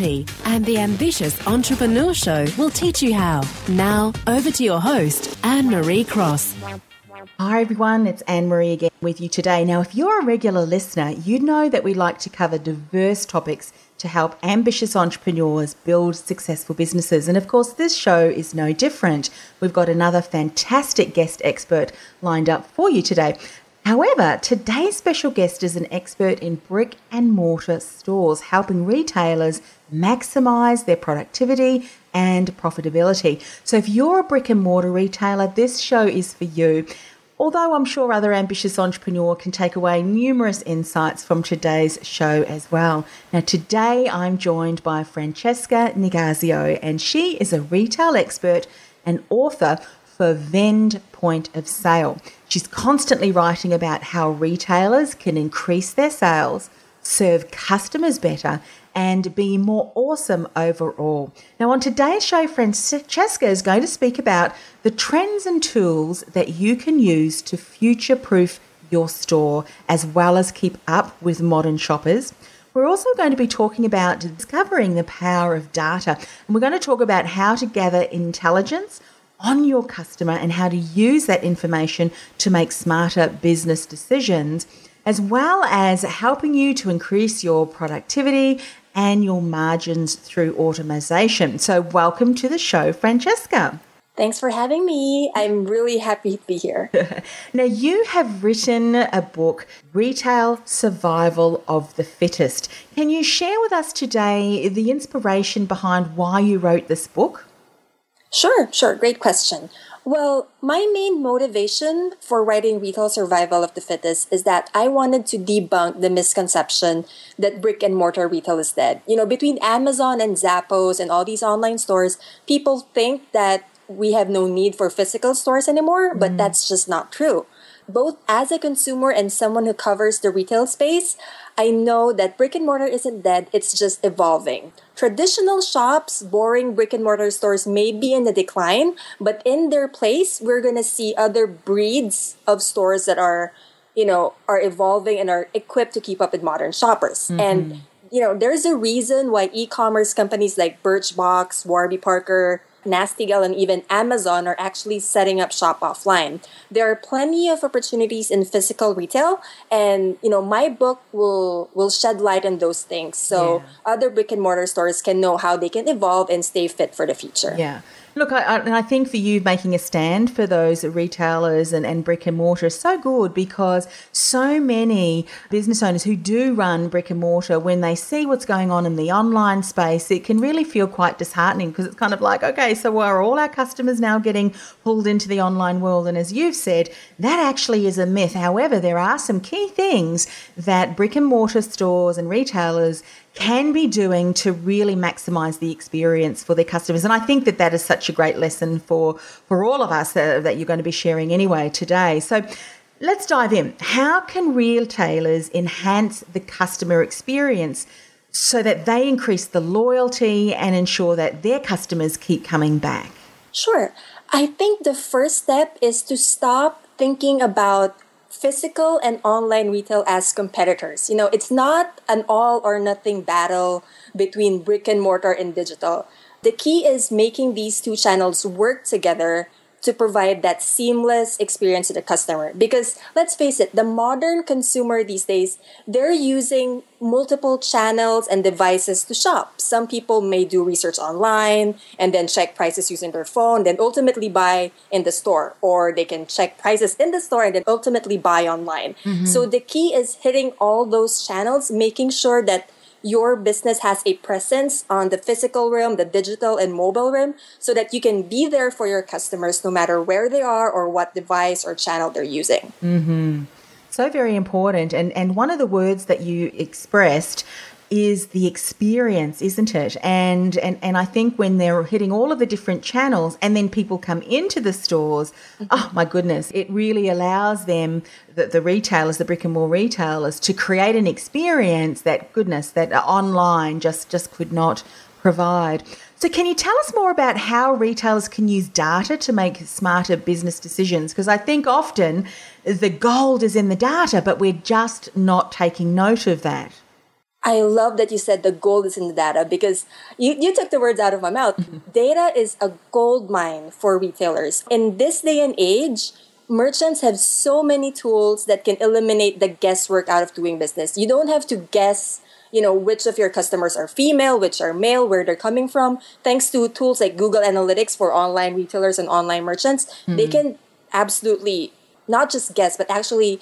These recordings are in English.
and the Ambitious Entrepreneur Show will teach you how. Now, over to your host, Anne Marie Cross. Hi everyone, it's Anne Marie again with you today. Now, if you're a regular listener, you'd know that we like to cover diverse topics to help ambitious entrepreneurs build successful businesses. And of course, this show is no different. We've got another fantastic guest expert lined up for you today. However, today's special guest is an expert in brick and mortar stores, helping retailers maximize their productivity and profitability. So, if you're a brick and mortar retailer, this show is for you. Although I'm sure other ambitious entrepreneur can take away numerous insights from today's show as well. Now, today I'm joined by Francesca Nicasio, and she is a retail expert and author for Vend Point of Sale. She's constantly writing about how retailers can increase their sales, serve customers better, and be more awesome overall. Now, on today's show, Francesca is going to speak about the trends and tools that you can use to future proof your store as well as keep up with modern shoppers. We're also going to be talking about discovering the power of data, and we're going to talk about how to gather intelligence on your customer and how to use that information to make smarter business decisions, as well as helping you to increase your productivity and your margins through automation. So, welcome to the show, Francesca. Thanks for having me. I'm really happy to be here. now, you have written a book, Retail Survival of the Fittest. Can you share with us today the inspiration behind why you wrote this book? Sure, sure. Great question. Well, my main motivation for writing Retail Survival of the Fittest is that I wanted to debunk the misconception that brick and mortar retail is dead. You know, between Amazon and Zappos and all these online stores, people think that we have no need for physical stores anymore, but mm. that's just not true. Both as a consumer and someone who covers the retail space, I know that brick and mortar isn't dead, it's just evolving. Traditional shops, boring brick and mortar stores may be in a decline, but in their place, we're going to see other breeds of stores that are, you know, are evolving and are equipped to keep up with modern shoppers. Mm-hmm. And you know, there's a reason why e-commerce companies like Birchbox, Warby Parker, Nasty Gal and even Amazon are actually setting up shop offline. There are plenty of opportunities in physical retail and you know my book will will shed light on those things so yeah. other brick and mortar stores can know how they can evolve and stay fit for the future. Yeah. Look, I, I, I, think for you making a stand for those retailers and, and brick and mortar is so good because so many business owners who do run brick and mortar, when they see what's going on in the online space, it can really feel quite disheartening because it's kind of like, okay, so are all our customers now getting pulled into the online world? And as you've said, that actually is a myth. However, there are some key things that brick and mortar stores and retailers can be doing to really maximize the experience for their customers. And I think that that is such a great lesson for, for all of us that, that you're going to be sharing anyway today. So let's dive in. How can retailers enhance the customer experience so that they increase the loyalty and ensure that their customers keep coming back? Sure. I think the first step is to stop thinking about physical and online retail as competitors. You know, it's not an all or nothing battle between brick and mortar and digital. The key is making these two channels work together to provide that seamless experience to the customer. Because let's face it, the modern consumer these days, they're using multiple channels and devices to shop. Some people may do research online and then check prices using their phone, then ultimately buy in the store. Or they can check prices in the store and then ultimately buy online. Mm-hmm. So the key is hitting all those channels, making sure that your business has a presence on the physical realm, the digital and mobile realm, so that you can be there for your customers no matter where they are or what device or channel they're using. Mm-hmm. So very important. And and one of the words that you expressed is the experience, isn't it? And, and and I think when they're hitting all of the different channels and then people come into the stores, mm-hmm. oh my goodness, it really allows them, the, the retailers, the brick and mortar retailers, to create an experience that goodness that online just just could not provide. So, can you tell us more about how retailers can use data to make smarter business decisions? Because I think often the gold is in the data, but we're just not taking note of that. I love that you said the gold is in the data because you, you took the words out of my mouth. Mm-hmm. Data is a gold mine for retailers. In this day and age, merchants have so many tools that can eliminate the guesswork out of doing business. You don't have to guess, you know, which of your customers are female, which are male, where they're coming from. Thanks to tools like Google Analytics for online retailers and online merchants, mm-hmm. they can absolutely not just guess, but actually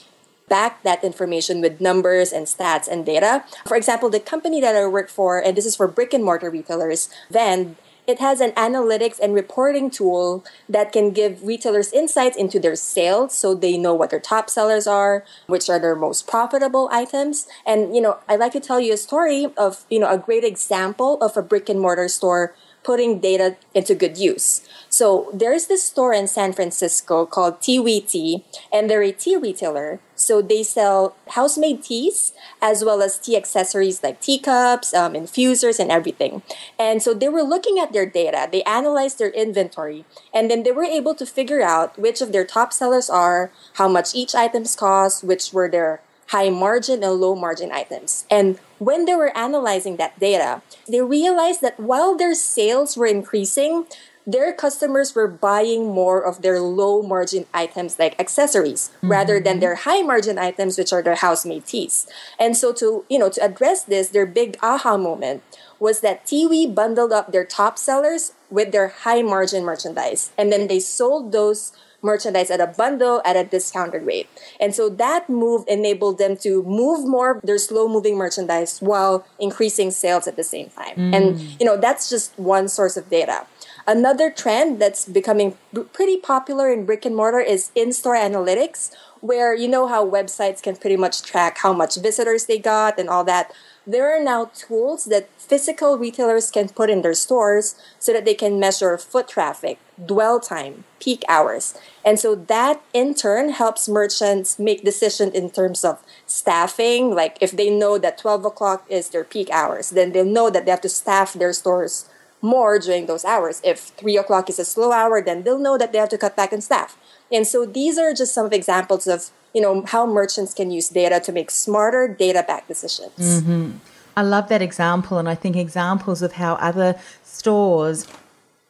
back that information with numbers and stats and data. For example, the company that I work for, and this is for brick and mortar retailers, Vend, it has an analytics and reporting tool that can give retailers insights into their sales so they know what their top sellers are, which are their most profitable items. And, you know, I'd like to tell you a story of, you know, a great example of a brick and mortar store putting data into good use. So there's this store in San Francisco called Tea, and they're a tea retailer. So they sell house-made teas as well as tea accessories like teacups, um, infusers, and everything. And so they were looking at their data. They analyzed their inventory, and then they were able to figure out which of their top sellers are, how much each items cost, which were their high margin and low margin items. And when they were analyzing that data, they realized that while their sales were increasing, their customers were buying more of their low margin items like accessories mm-hmm. rather than their high margin items which are their house-made teas. And so to, you know, to address this, their big aha moment was that Tiwi bundled up their top sellers with their high margin merchandise and then they sold those merchandise at a bundle at a discounted rate. And so that move enabled them to move more of their slow moving merchandise while increasing sales at the same time. Mm. And, you know, that's just one source of data. Another trend that's becoming pretty popular in brick and mortar is in store analytics, where you know how websites can pretty much track how much visitors they got and all that there are now tools that physical retailers can put in their stores so that they can measure foot traffic, dwell time, peak hours. And so that in turn helps merchants make decisions in terms of staffing. Like if they know that 12 o'clock is their peak hours, then they'll know that they have to staff their stores more during those hours. If 3 o'clock is a slow hour, then they'll know that they have to cut back on staff. And so these are just some examples of you know how merchants can use data to make smarter data backed decisions mm-hmm. i love that example and i think examples of how other stores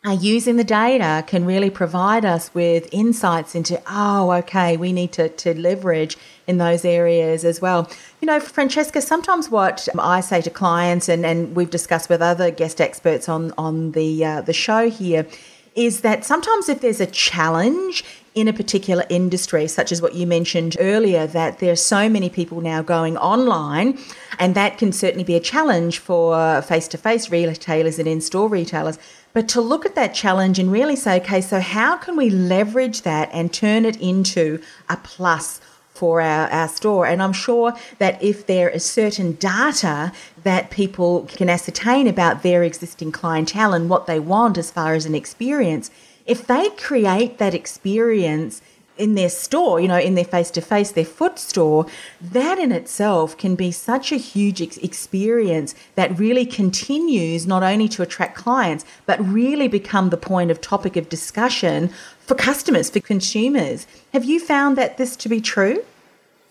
are using the data can really provide us with insights into oh okay we need to, to leverage in those areas as well you know francesca sometimes what i say to clients and, and we've discussed with other guest experts on on the uh, the show here is that sometimes if there's a challenge in a particular industry, such as what you mentioned earlier, that there are so many people now going online, and that can certainly be a challenge for face to face retailers and in store retailers. But to look at that challenge and really say, okay, so how can we leverage that and turn it into a plus for our, our store. And I'm sure that if there is certain data that people can ascertain about their existing clientele and what they want as far as an experience, if they create that experience in their store, you know, in their face to face, their foot store, that in itself can be such a huge ex- experience that really continues not only to attract clients, but really become the point of topic of discussion for customers, for consumers. Have you found that this to be true?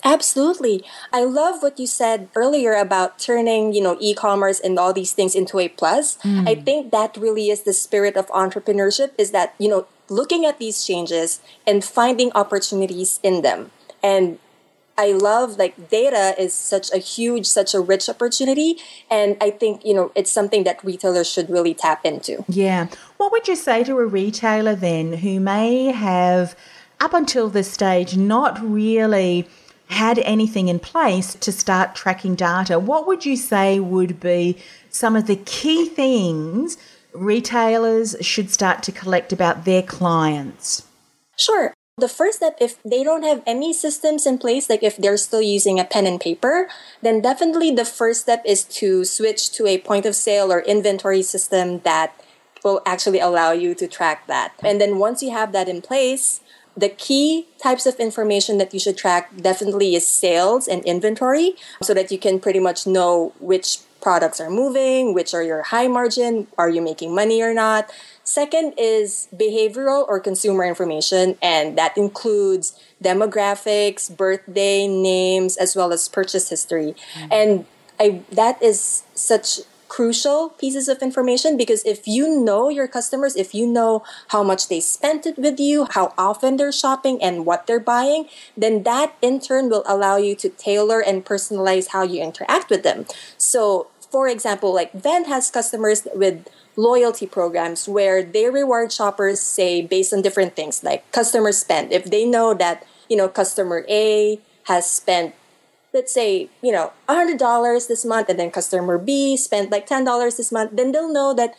Absolutely. I love what you said earlier about turning, you know, e-commerce and all these things into a plus. Mm. I think that really is the spirit of entrepreneurship is that, you know, looking at these changes and finding opportunities in them. And I love like data is such a huge, such a rich opportunity. And I think, you know, it's something that retailers should really tap into. Yeah. What would you say to a retailer then who may have, up until this stage, not really had anything in place to start tracking data, what would you say would be some of the key things retailers should start to collect about their clients? Sure. The first step, if they don't have any systems in place, like if they're still using a pen and paper, then definitely the first step is to switch to a point of sale or inventory system that will actually allow you to track that. And then once you have that in place, the key types of information that you should track definitely is sales and inventory so that you can pretty much know which products are moving, which are your high margin, are you making money or not. Second is behavioral or consumer information, and that includes demographics, birthday, names, as well as purchase history. Mm-hmm. And I that is such crucial pieces of information because if you know your customers, if you know how much they spent it with you, how often they're shopping, and what they're buying, then that in turn will allow you to tailor and personalize how you interact with them. So, for example, like Vend has customers with loyalty programs where they reward shoppers, say, based on different things like customer spend. If they know that, you know, customer A has spent, let's say, you know, $100 this month and then customer B spent like $10 this month, then they'll know that,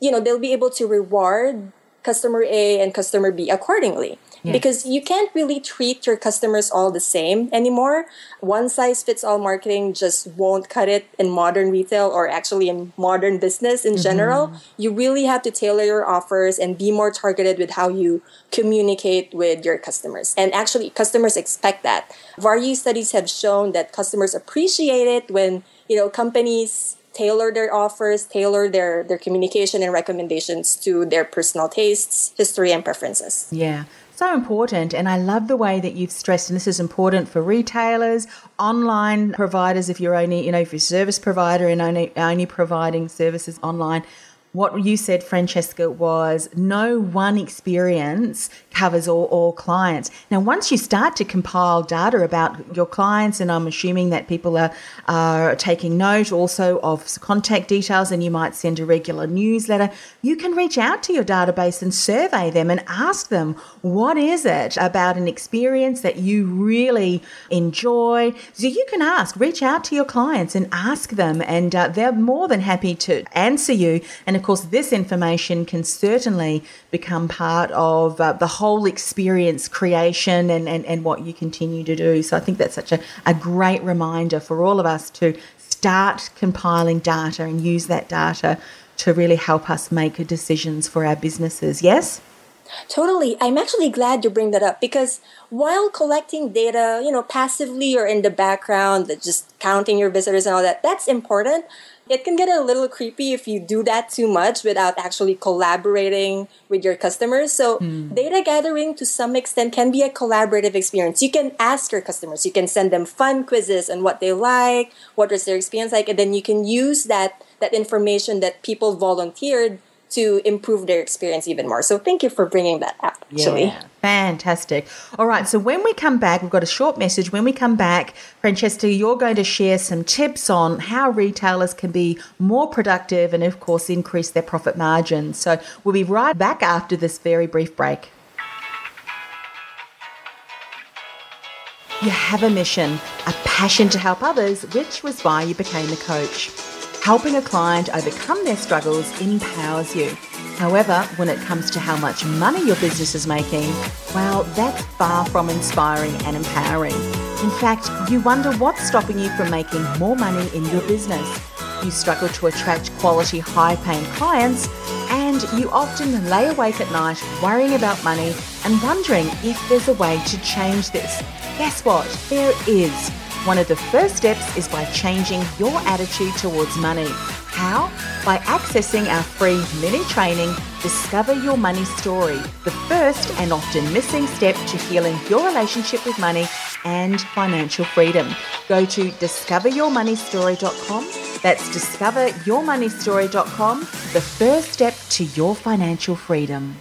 you know, they'll be able to reward customer A and customer B accordingly. Because you can't really treat your customers all the same anymore. One size fits all marketing just won't cut it in modern retail or actually in modern business in mm-hmm. general. You really have to tailor your offers and be more targeted with how you communicate with your customers. And actually, customers expect that. Varyue studies have shown that customers appreciate it when, you know, companies tailor their offers, tailor their, their communication and recommendations to their personal tastes, history, and preferences. Yeah so important. And I love the way that you've stressed, and this is important for retailers, online providers, if you're only, you know, if you're a service provider and only, only providing services online what you said, Francesca, was no one experience covers all, all clients. Now, once you start to compile data about your clients, and I'm assuming that people are, are taking note also of contact details, and you might send a regular newsletter, you can reach out to your database and survey them and ask them, what is it about an experience that you really enjoy? So you can ask, reach out to your clients and ask them, and uh, they're more than happy to answer you. And of course, this information can certainly become part of uh, the whole experience creation and, and, and what you continue to do. So I think that's such a, a great reminder for all of us to start compiling data and use that data to really help us make decisions for our businesses. Yes? Totally. I'm actually glad you bring that up because while collecting data, you know, passively or in the background, just counting your visitors and all that, that's important it can get a little creepy if you do that too much without actually collaborating with your customers. So, mm. data gathering to some extent can be a collaborative experience. You can ask your customers, you can send them fun quizzes on what they like, what was their experience like, and then you can use that that information that people volunteered to improve their experience even more. So thank you for bringing that up, actually. Yeah, fantastic. All right, so when we come back, we've got a short message. When we come back, Francesca, you're going to share some tips on how retailers can be more productive and, of course, increase their profit margins. So we'll be right back after this very brief break. You have a mission, a passion to help others, which was why you became a coach. Helping a client overcome their struggles empowers you. However, when it comes to how much money your business is making, well, that's far from inspiring and empowering. In fact, you wonder what's stopping you from making more money in your business. You struggle to attract quality, high paying clients, and you often lay awake at night worrying about money and wondering if there's a way to change this. Guess what? There is. One of the first steps is by changing your attitude towards money. How? By accessing our free mini training, Discover Your Money Story, the first and often missing step to healing your relationship with money and financial freedom. Go to discoveryourmoneystory.com. That's discoveryourmoneystory.com, the first step to your financial freedom.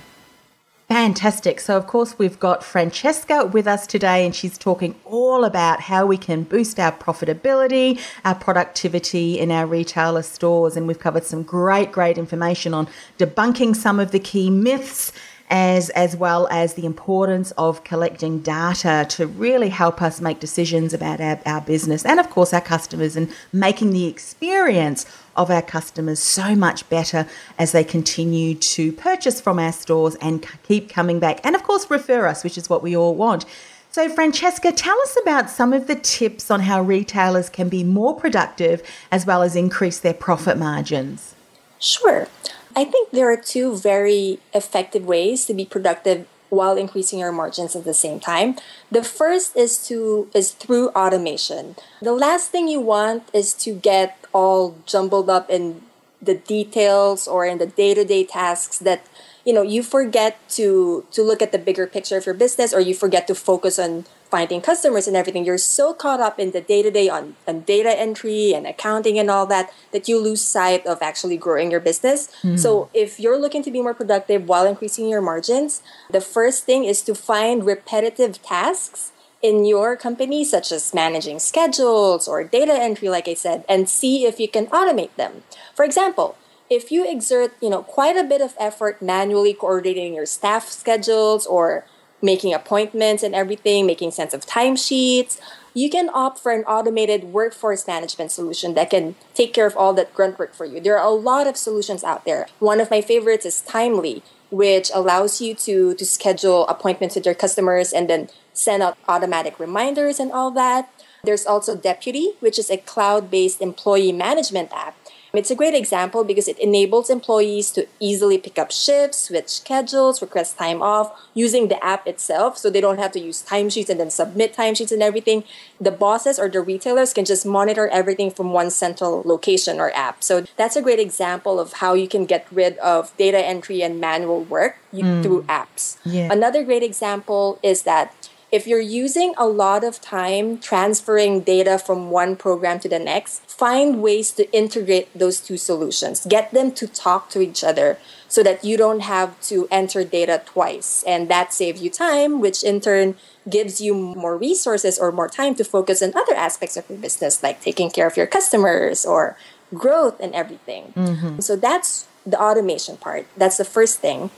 Fantastic. So, of course, we've got Francesca with us today, and she's talking all about how we can boost our profitability, our productivity in our retailer stores. And we've covered some great, great information on debunking some of the key myths as as well as the importance of collecting data to really help us make decisions about our, our business and of course our customers and making the experience of our customers so much better as they continue to purchase from our stores and keep coming back and of course refer us which is what we all want so, Francesca, tell us about some of the tips on how retailers can be more productive as well as increase their profit margins. Sure. I think there are two very effective ways to be productive while increasing your margins at the same time. The first is to is through automation. The last thing you want is to get all jumbled up in the details or in the day-to-day tasks that you know you forget to to look at the bigger picture of your business or you forget to focus on finding customers and everything, you're so caught up in the day to day on data entry and accounting and all that that you lose sight of actually growing your business. Mm. So if you're looking to be more productive while increasing your margins, the first thing is to find repetitive tasks in your company, such as managing schedules or data entry, like I said, and see if you can automate them. For example, if you exert, you know, quite a bit of effort manually coordinating your staff schedules or making appointments and everything, making sense of timesheets, you can opt for an automated workforce management solution that can take care of all that grunt work for you. There are a lot of solutions out there. One of my favorites is Timely, which allows you to, to schedule appointments with your customers and then send out automatic reminders and all that. There's also Deputy, which is a cloud based employee management app it's a great example because it enables employees to easily pick up shifts, switch schedules, request time off using the app itself so they don't have to use timesheets and then submit timesheets and everything. The bosses or the retailers can just monitor everything from one central location or app. So that's a great example of how you can get rid of data entry and manual work mm. through apps. Yeah. Another great example is that if you're using a lot of time transferring data from one program to the next, find ways to integrate those two solutions. Get them to talk to each other so that you don't have to enter data twice. And that saves you time, which in turn gives you more resources or more time to focus on other aspects of your business, like taking care of your customers or growth and everything. Mm-hmm. So that's the automation part. That's the first thing.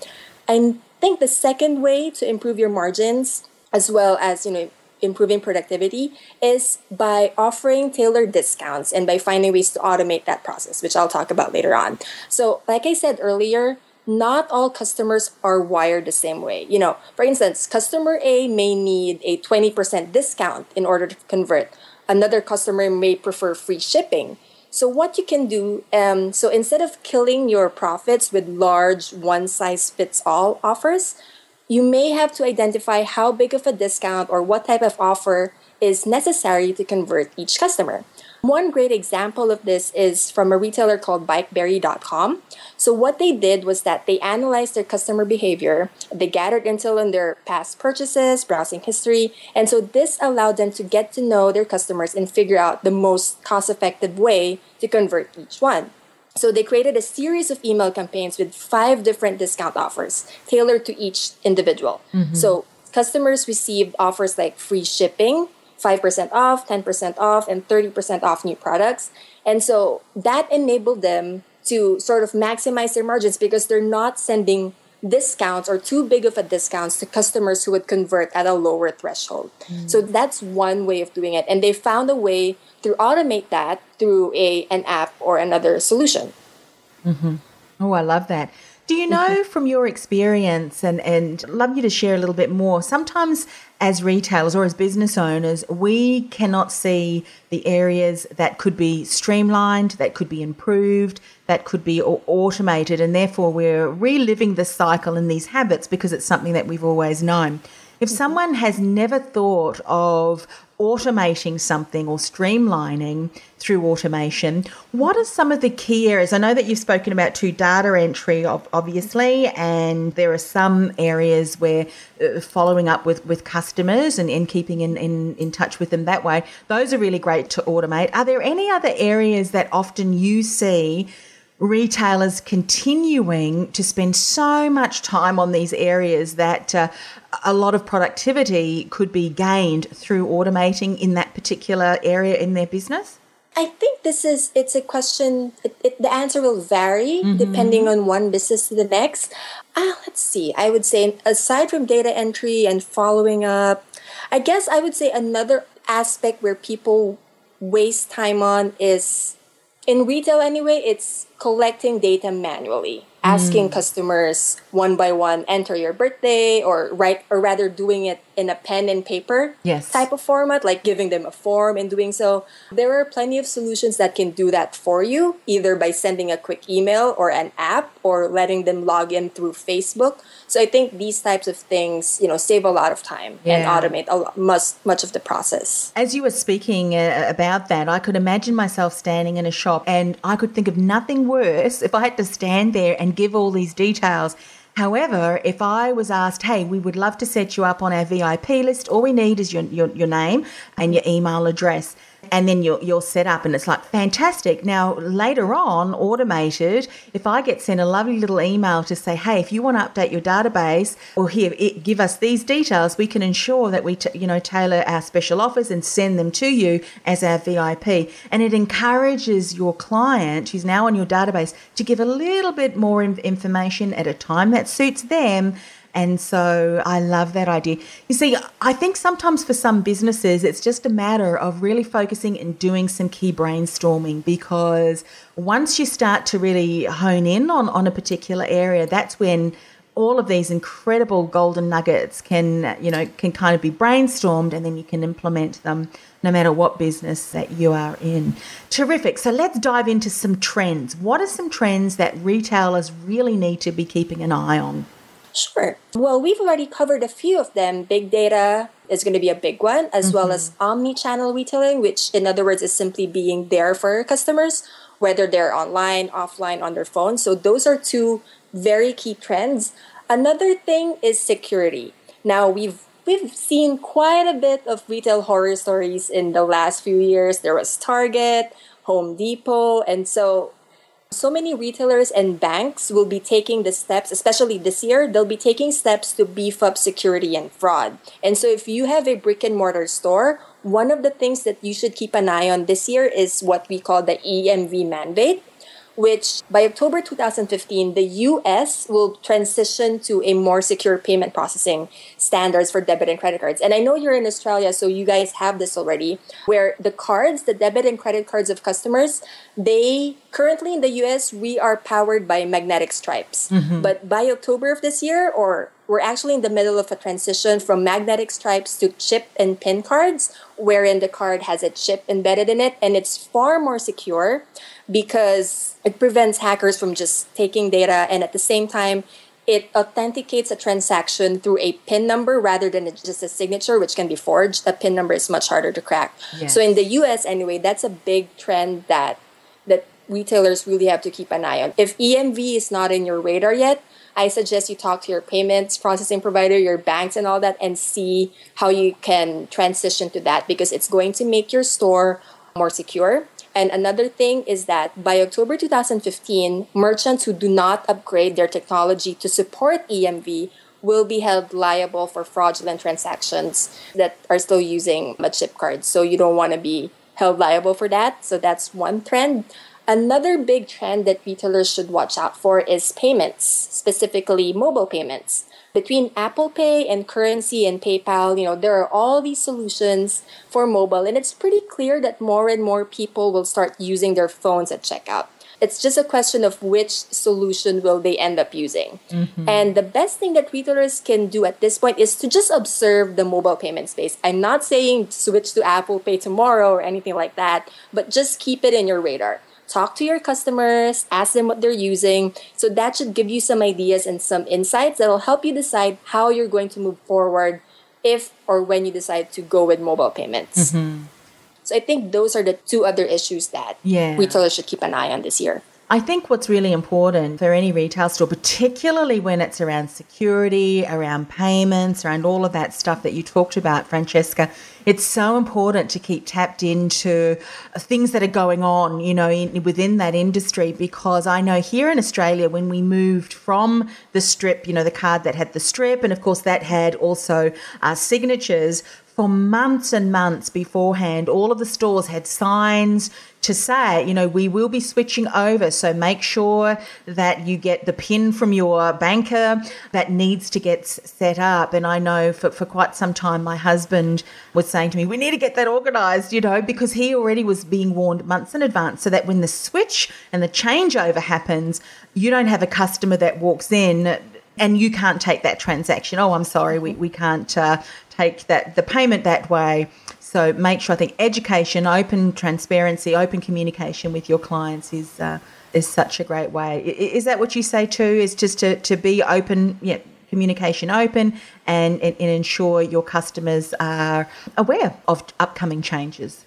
I think the second way to improve your margins as well as you know improving productivity is by offering tailored discounts and by finding ways to automate that process which i'll talk about later on. So like i said earlier not all customers are wired the same way. You know for instance customer a may need a 20% discount in order to convert. Another customer may prefer free shipping. So what you can do um, so instead of killing your profits with large one size fits all offers you may have to identify how big of a discount or what type of offer is necessary to convert each customer. One great example of this is from a retailer called bikeberry.com. So what they did was that they analyzed their customer behavior, they gathered intel on their past purchases, browsing history, and so this allowed them to get to know their customers and figure out the most cost-effective way to convert each one. So they created a series of email campaigns with five different discount offers tailored to each individual. Mm-hmm. So customers received offers like free shipping, 5% off, 10% off, and 30% off new products. And so that enabled them to sort of maximize their margins because they're not sending discounts or too big of a discounts to customers who would convert at a lower threshold. Mm. So that's one way of doing it. And they found a way to automate that through a an app or another solution. Mm-hmm. Oh, I love that. Do you know mm-hmm. from your experience and, and love you to share a little bit more? Sometimes as retailers or as business owners, we cannot see the areas that could be streamlined, that could be improved, that could be automated, and therefore we're reliving the cycle and these habits because it's something that we've always known. If someone has never thought of automating something or streamlining through automation, what are some of the key areas? I know that you've spoken about to data entry, obviously, and there are some areas where uh, following up with, with customers and, and keeping in, in, in touch with them that way, those are really great to automate. Are there any other areas that often you see? Retailers continuing to spend so much time on these areas that uh, a lot of productivity could be gained through automating in that particular area in their business? I think this is it's a question. It, it, the answer will vary mm-hmm. depending on one business to the next. Uh, let's see. I would say aside from data entry and following up, I guess I would say another aspect where people waste time on is in retail anyway. It's collecting data manually asking mm. customers one by one enter your birthday or write or rather doing it in a pen and paper yes. type of format like giving them a form and doing so there are plenty of solutions that can do that for you either by sending a quick email or an app or letting them log in through facebook so i think these types of things you know save a lot of time yeah. and automate a lot, much much of the process as you were speaking uh, about that i could imagine myself standing in a shop and i could think of nothing worse if i had to stand there and give all these details However, if I was asked, hey, we would love to set you up on our VIP list, all we need is your, your, your name and your email address and then you're, you're set up and it's like fantastic. Now later on automated if i get sent a lovely little email to say hey if you want to update your database or here it, give us these details we can ensure that we t- you know tailor our special offers and send them to you as our vip and it encourages your client who's now on your database to give a little bit more information at a time that suits them and so I love that idea. You see, I think sometimes for some businesses, it's just a matter of really focusing and doing some key brainstorming because once you start to really hone in on, on a particular area, that's when all of these incredible golden nuggets can you know can kind of be brainstormed and then you can implement them no matter what business that you are in. Terrific. So let's dive into some trends. What are some trends that retailers really need to be keeping an eye on Sure. Well, we've already covered a few of them. Big data is going to be a big one, as mm-hmm. well as omni-channel retailing, which in other words is simply being there for your customers, whether they're online, offline, on their phone. So those are two very key trends. Another thing is security. Now we've we've seen quite a bit of retail horror stories in the last few years. There was Target, Home Depot, and so so many retailers and banks will be taking the steps, especially this year, they'll be taking steps to beef up security and fraud. And so if you have a brick and mortar store, one of the things that you should keep an eye on this year is what we call the EMV mandate which by October 2015, the US will transition to a more secure payment processing standards for debit and credit cards. And I know you're in Australia, so you guys have this already, where the cards, the debit and credit cards of customers, they currently in the US, we are powered by magnetic stripes. Mm-hmm. But by October of this year, or we're actually in the middle of a transition from magnetic stripes to chip and pin cards, wherein the card has a chip embedded in it and it's far more secure because it prevents hackers from just taking data and at the same time it authenticates a transaction through a PIN number rather than just a signature, which can be forged. A PIN number is much harder to crack. Yes. So in the US, anyway, that's a big trend that that retailers really have to keep an eye on. If EMV is not in your radar yet, I suggest you talk to your payments processing provider, your banks, and all that, and see how you can transition to that because it's going to make your store more secure and another thing is that by October 2015, merchants who do not upgrade their technology to support EMV will be held liable for fraudulent transactions that are still using a chip card. So you don't want to be held liable for that. So that's one trend. Another big trend that retailers should watch out for is payments, specifically mobile payments between Apple Pay and CurrentC and PayPal, you know, there are all these solutions for mobile, and it's pretty clear that more and more people will start using their phones at checkout. It's just a question of which solution will they end up using. Mm-hmm. And the best thing that retailers can do at this point is to just observe the mobile payment space. I'm not saying switch to Apple Pay tomorrow or anything like that, but just keep it in your radar talk to your customers, ask them what they're using. So that should give you some ideas and some insights that'll help you decide how you're going to move forward if or when you decide to go with mobile payments. Mm-hmm. So I think those are the two other issues that yeah. retailers should keep an eye on this year. I think what's really important for any retail store, particularly when it's around security, around payments, around all of that stuff that you talked about, Francesca, it's so important to keep tapped into things that are going on, you know, in, within that industry. Because I know here in Australia, when we moved from the strip, you know, the card that had the strip, and of course that had also uh, signatures for months and months beforehand, all of the stores had signs to say, you know, we will be switching over. So make sure that you get the pin from your banker that needs to get set up. And I know for, for quite some time, my husband was saying to me, we need to get that organized, you know, because he already was being warned months in advance so that when the switch and the changeover happens, you don't have a customer that walks in and you can't take that transaction. Oh, I'm sorry, we, we can't uh, take that the payment that way. So make sure I think education, open transparency, open communication with your clients is uh, is such a great way. Is that what you say too? Is just to, to be open, yeah, communication open, and, and, and ensure your customers are aware of upcoming changes.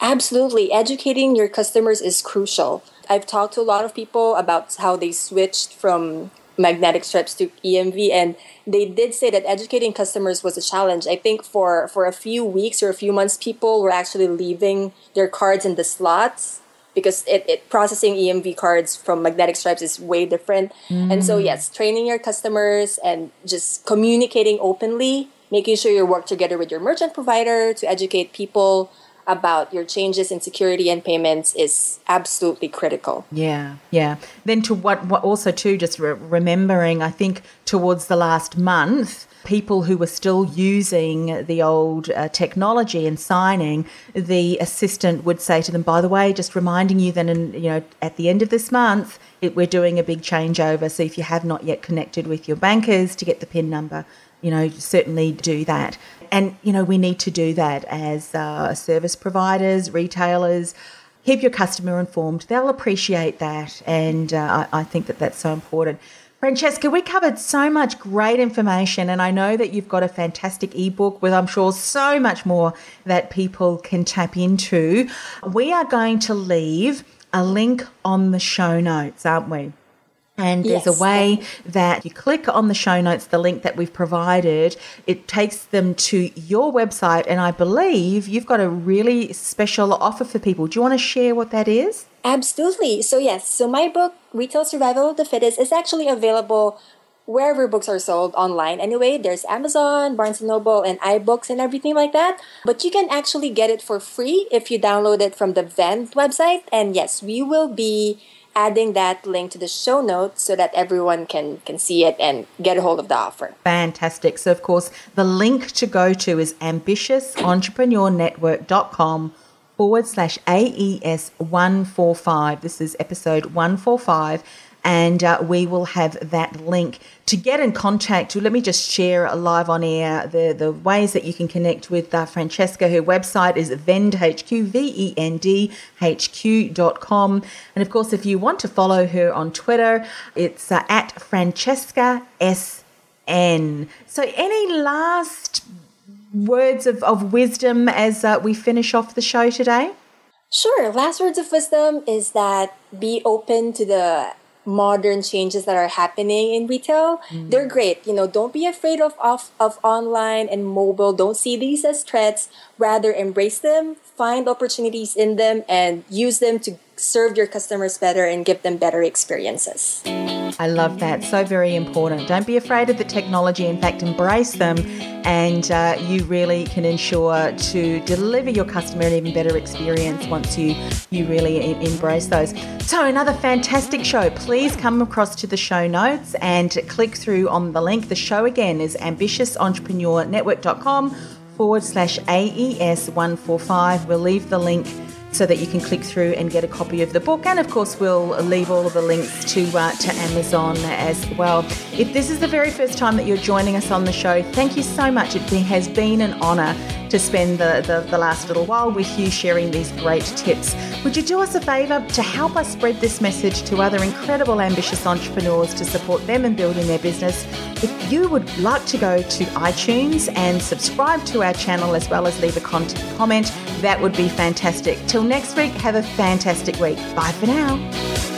Absolutely. Educating your customers is crucial. I've talked to a lot of people about how they switched from magnetic strips to EMV and they did say that educating customers was a challenge. I think for for a few weeks or a few months people were actually leaving their cards in the slots because it, it processing EMV cards from magnetic stripes is way different. Mm. And so yes, training your customers and just communicating openly, making sure you work together with your merchant provider to educate people about your changes in security and payments is absolutely critical. Yeah, yeah. Then to what, what also too, just re- remembering, I think towards the last month, people who were still using the old uh, technology and signing, the assistant would say to them, "By the way, just reminding you that, in, you know, at the end of this month, it, we're doing a big changeover. So if you have not yet connected with your bankers to get the PIN number." You know, certainly do that. And, you know, we need to do that as uh, service providers, retailers. Keep your customer informed. They'll appreciate that. And uh, I, I think that that's so important. Francesca, we covered so much great information, and I know that you've got a fantastic ebook with, I'm sure, so much more that people can tap into. We are going to leave a link on the show notes, aren't we? And there's yes. a way that you click on the show notes, the link that we've provided, it takes them to your website. And I believe you've got a really special offer for people. Do you want to share what that is? Absolutely. So, yes, so my book, Retail Survival of the Fittest, is actually available wherever books are sold online anyway there's amazon barnes & noble and ibooks and everything like that but you can actually get it for free if you download it from the vend website and yes we will be adding that link to the show notes so that everyone can can see it and get a hold of the offer. Fantastic. So of course the link to go to is ambitiousentrepreneurnetwork.com forward slash AES 145. This is episode 145 and uh, we will have that link to get in contact. Let me just share live on air the, the ways that you can connect with uh, Francesca. Her website is vendhq, V-E-N-D-H-Q.com. And of course, if you want to follow her on Twitter, it's uh, at Francesca S-N. So any last words of, of wisdom as uh, we finish off the show today? Sure. Last words of wisdom is that be open to the modern changes that are happening in retail mm-hmm. they're great. You know don't be afraid of, of of online and mobile. Don't see these as threats. Rather embrace them find opportunities in them and use them to serve your customers better and give them better experiences I love that. So very important. Don't be afraid of the technology. In fact, embrace them, and uh, you really can ensure to deliver your customer an even better experience once you you really embrace those. So another fantastic show. Please come across to the show notes and click through on the link. The show again is ambitiousentrepreneurnetwork.com forward slash AES 145. We'll leave the link so that you can click through and get a copy of the book. And of course, we'll leave all of the links to uh, to Amazon as well. If this is the very first time that you're joining us on the show, thank you so much. It has been an honour to spend the, the, the last little while with you sharing these great tips. Would you do us a favour to help us spread this message to other incredible ambitious entrepreneurs to support them in building their business? If you would like to go to iTunes and subscribe to our channel as well as leave a comment, that would be fantastic. Till next week, have a fantastic week. Bye for now.